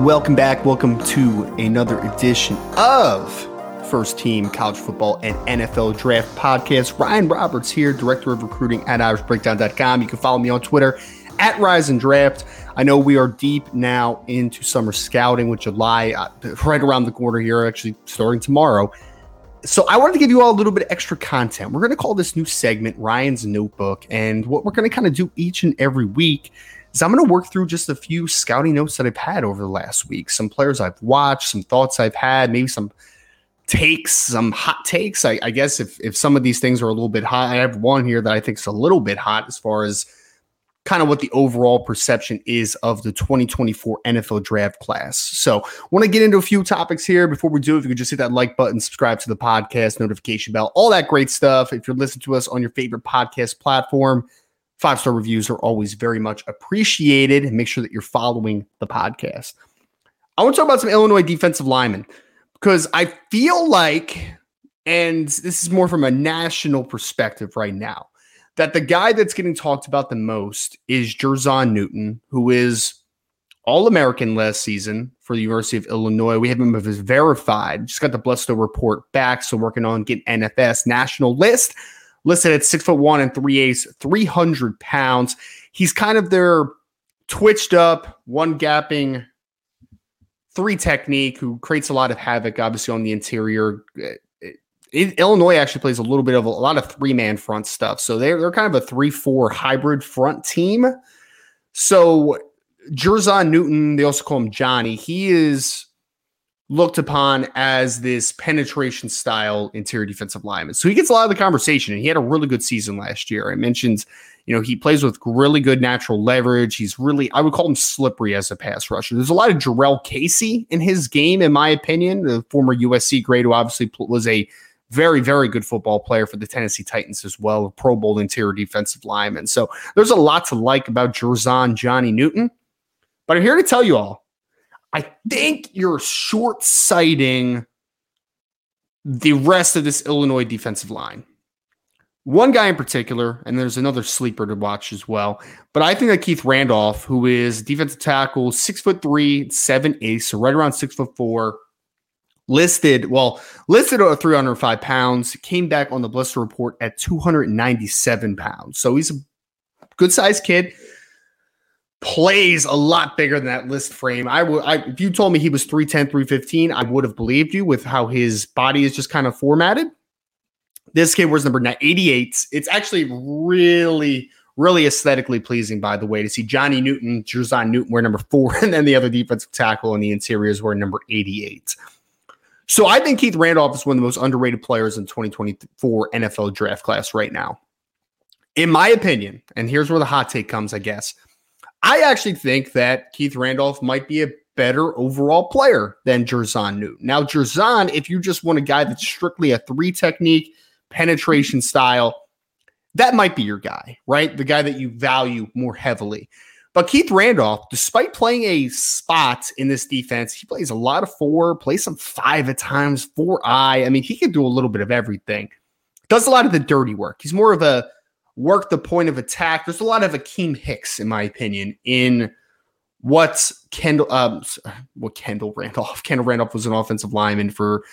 Welcome back. Welcome to another edition of First Team College Football and NFL Draft Podcast. Ryan Roberts here, Director of Recruiting at IrishBreakdown.com. You can follow me on Twitter at Rise and Draft. I know we are deep now into summer scouting with July uh, right around the corner here, actually starting tomorrow. So I wanted to give you all a little bit of extra content. We're going to call this new segment Ryan's Notebook. And what we're going to kind of do each and every week is I'm going to work through just a few scouting notes that I've had over the last week, some players I've watched, some thoughts I've had, maybe some takes, some hot takes. I, I, guess if if some of these things are a little bit hot, I have one here that I think is a little bit hot as far as kind of what the overall perception is of the 2024 NFL draft class. So, want to get into a few topics here. Before we do, if you could just hit that like button, subscribe to the podcast, notification bell, all that great stuff. If you're listening to us on your favorite podcast platform, Five star reviews are always very much appreciated. And make sure that you're following the podcast. I want to talk about some Illinois defensive linemen because I feel like, and this is more from a national perspective right now, that the guy that's getting talked about the most is Jer'Zhan Newton, who is All American last season for the University of Illinois. We have him verified. Just got the Blesto report back, so working on getting NFS national list listed at six foot one and three eighths, 300 pounds. He's kind of their twitched up, one gapping, three technique who creates a lot of havoc, obviously, on the interior. It, it, Illinois actually plays a little bit of a, a lot of three man front stuff. So they're, they're kind of a three four hybrid front team. So Jer'Zhan Newton, they also call him Johnny. He is looked upon as this penetration style interior defensive lineman. So he gets a lot of the conversation and he had a really good season last year. I mentioned, you know, he plays with really good natural leverage. He's really, I would call him slippery as a pass rusher. There's a lot of Jurrell Casey in his game, in my opinion, the former USC great who obviously was a very, very good football player for the Tennessee Titans as well, a Pro Bowl interior defensive lineman. So there's a lot to like about Jer'Zhan Johnny Newton. But I'm here to tell you all I think you're short sighting the rest of this Illinois defensive line. One guy in particular, and there's another sleeper to watch as well. But I think that Keith Randolph, who is defensive tackle, six foot three, seven eight, so right around six foot four, listed, well, listed at 305 pounds, came back on the Blesto report at 297 pounds. So he's a good sized kid plays a lot bigger than that list frame. I would I, if you told me he was 310, 315, I would have believed you with how his body is just kind of formatted. This kid wears number 88. It's actually really, really aesthetically pleasing, by the way, to see Johnny Newton, Jer'Zhan Newton wear number four, and then the other defensive tackle in the interiors wear number 88. So I think Keith Randolph is one of the most underrated players in 2024 NFL draft class right now. In my opinion, and here's where the hot take comes, I guess. I actually think that Keith Randolph might be a better overall player than Jer'Zhan Newton. Now, Jer'Zhan, if you just want a guy that's strictly a three technique penetration style, that might be your guy, right? The guy that you value more heavily. But Keith Randolph, despite playing a spot in this defense, he plays a lot of four, plays some five at times, four I. I mean, he can do a little bit of everything. Does a lot of the dirty work. He's more of a work the point of attack. There's a lot of Akiem Hicks, in my opinion, in what Kendall, um, what Kendall Randolph. Kendall Randolph was an offensive lineman for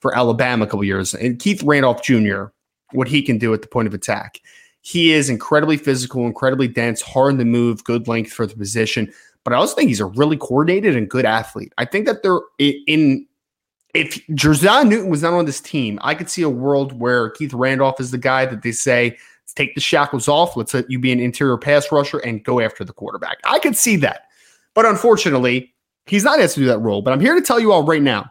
for Alabama a couple years, and Keith Randolph Jr. What he can do at the point of attack. He is incredibly physical, incredibly dense, hard to move, good length for the position. But I also think he's a really coordinated and good athlete. I think that they're in if Jer'Zhan Newton was not on this team, I could see a world where Keith Randolph is the guy that they say take the shackles off. Let's let you be an interior pass rusher and go after the quarterback. I could see that. But unfortunately, he's not asked to do that role. But I'm here to tell you all right now.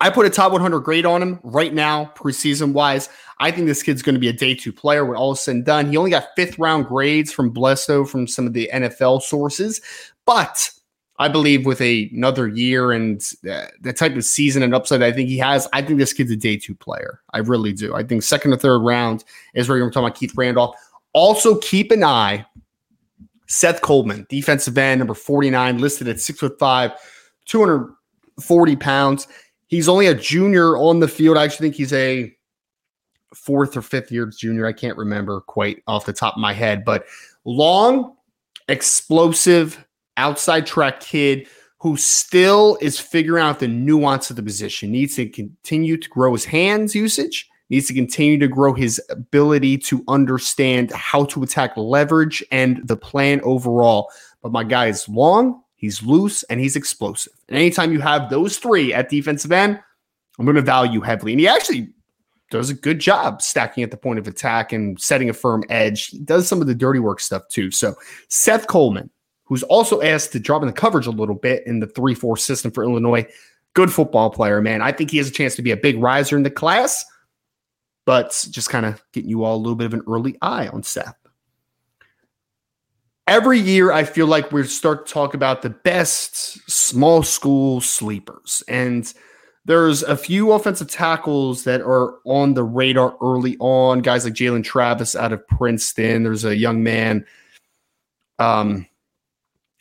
I put a top 100 grade on him right now, preseason wise. I think this kid's going to be a day two player when all is said and done. He only got fifth round grades from Blesto from some of the NFL sources, but I believe with a, another year and uh, the type of season and upside I think he has, I think this kid's a day two player. I really do. I think second or third round is where you're talking about Keith Randolph. Also, keep an eye. Seth Coleman, defensive end, number 49, listed at six foot five, 240 pounds. He's only a junior on the field. I actually think he's a fourth or fifth year junior. I can't remember quite off the top of my head, but long, explosive, outside track kid who still is figuring out the nuance of the position, needs to continue to grow his hands usage, needs to continue to grow his ability to understand how to attack leverage and the plan overall. But my guy is long, he's loose, and he's explosive. And anytime you have those three at defensive end, I'm going to value heavily. And he actually does a good job stacking at the point of attack and setting a firm edge. He does some of the dirty work stuff too. So Seth Coleman, who's also asked to drop in the coverage a little bit in the 3 4 system for Illinois. Good football player, man. I think he has a chance to be a big riser in the class, but just kind of getting you all a little bit of an early eye on Seth. Every year, I feel like we start to talk about the best small school sleepers. And there's a few offensive tackles that are on the radar early on. Guys like Jalen Travis out of Princeton. There's a young man. Um,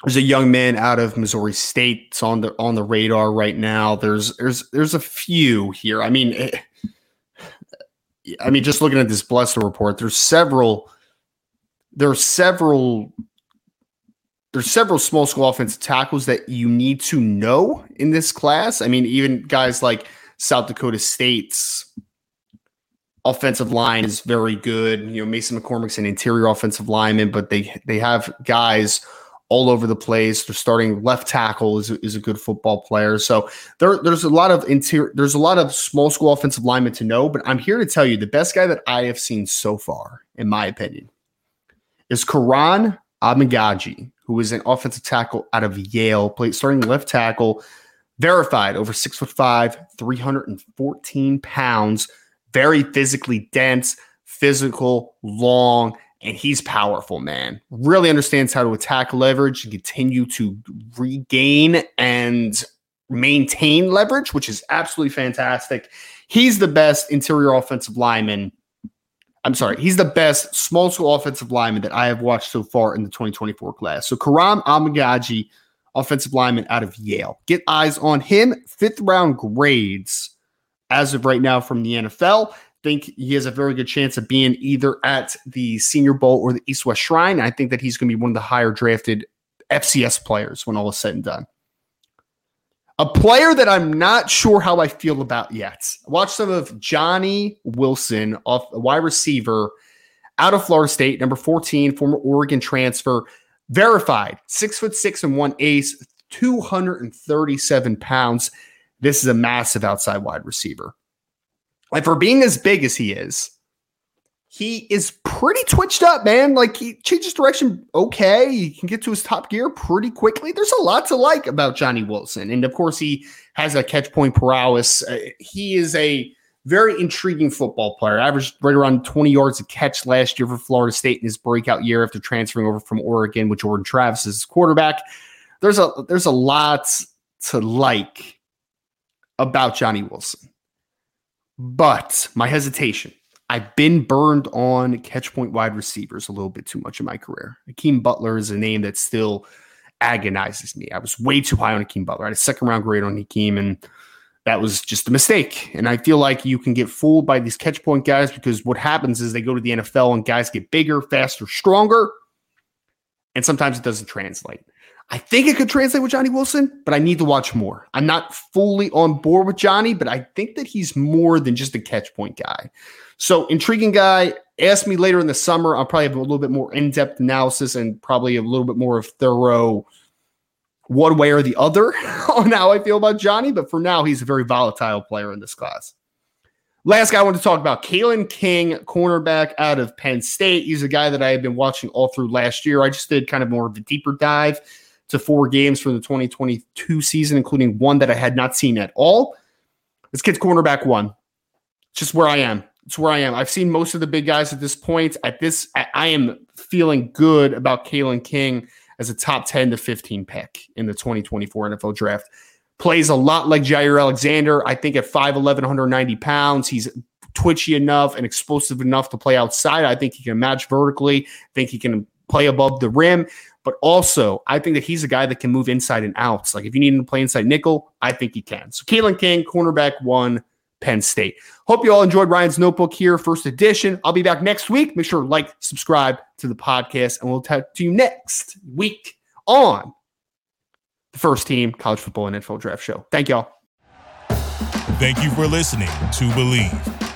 there's a young man out of Missouri State it's on the on the radar right now. There's there's there's a few here. I mean, it, eh, I mean, just looking at this Blesto report, there's several. There are several. There's several small school offensive tackles that you need to know in this class. I mean, even guys like South Dakota State's offensive line is very good. You know, Mason McCormick's an interior offensive lineman, but they they have guys all over the place. They're starting left tackle is, is a good football player. So there, there's a lot of interior, there's a lot of small school offensive linemen to know, but I'm here to tell you the best guy that I have seen so far, in my opinion, is Kiran Amegadjie, who is an offensive tackle out of Yale, played starting left tackle, verified over six foot five, 314 pounds, very physically dense, physical, long, and he's powerful, man. Really understands how to attack leverage and continue to regain and maintain leverage, which is absolutely fantastic. He's the best interior offensive lineman. I'm sorry, he's the best small school offensive lineman that I have watched so far in the 2024 class. So Kiran Amegadjie, offensive lineman out of Yale. Get eyes on him. Fifth round grades as of right now from the NFL think he has a very good chance of being either at the Senior Bowl or the East West Shrine. I think that he's going to be one of the higher drafted FCS players when all is said and done. A player that I'm not sure how I feel about yet. Watch some of Johnny Wilson, off wide receiver out of Florida State, number 14, former Oregon transfer, verified, six foot six and one ace, 237 pounds. This is a massive outside wide receiver. Like for being as big as he is, he is pretty twitched up, man. Like he changes direction okay. He can get to his top gear pretty quickly. There's a lot to like about Johnny Wilson. And of course, he has a catch point prowess. Uh, he is a very intriguing football player. Averaged right around 20 yards a catch last year for Florida State in his breakout year after transferring over from Oregon with Jordan Travis as his quarterback. There's a there's a lot to like about Johnny Wilson. But my hesitation, I've been burned on catch point wide receivers a little bit too much in my career. Hakeem Butler is a name that still agonizes me. I was way too high on Hakeem Butler. I had a second round grade on Hakeem, and that was just a mistake. And I feel like you can get fooled by these catch point guys because what happens is they go to the NFL and guys get bigger, faster, stronger, and sometimes it doesn't translate. I think it could translate with Johnny Wilson, but I need to watch more. I'm not fully on board with Johnny, but I think that he's more than just a catch point guy. So, intriguing guy. Ask me later in the summer. I'll probably have a little bit more in depth analysis and probably a little bit more of thorough one way or the other on how I feel about Johnny. But for now, he's a very volatile player in this class. Last guy I want to talk about, Kalen King, cornerback out of Penn State. He's a guy that I have been watching all through last year. I just did kind of more of a deeper dive to four games for the 2022 season, including one that I had not seen at all. This kid's cornerback one. It's just where I am. It's where I am. I've seen most of the big guys at this point. At this, I, I am feeling good about Kalen King as a top 10 to 15 pick in the 2024 NFL draft. Plays a lot like Jaire Alexander. I think at 5'11, 190 pounds, he's twitchy enough and explosive enough to play outside. I think he can match vertically. I think he can play above the rim. But also, I think that he's a guy that can move inside and outs. Like if you need him to play inside nickel, I think he can. So Kalen King, cornerback one, Penn State. Hope you all enjoyed Ryan's notebook here, first edition. I'll be back next week. Make sure to like, subscribe to the podcast, and we'll talk to you next week on the first team college football and NFL draft show. Thank y'all. Thank you for listening to Bleav.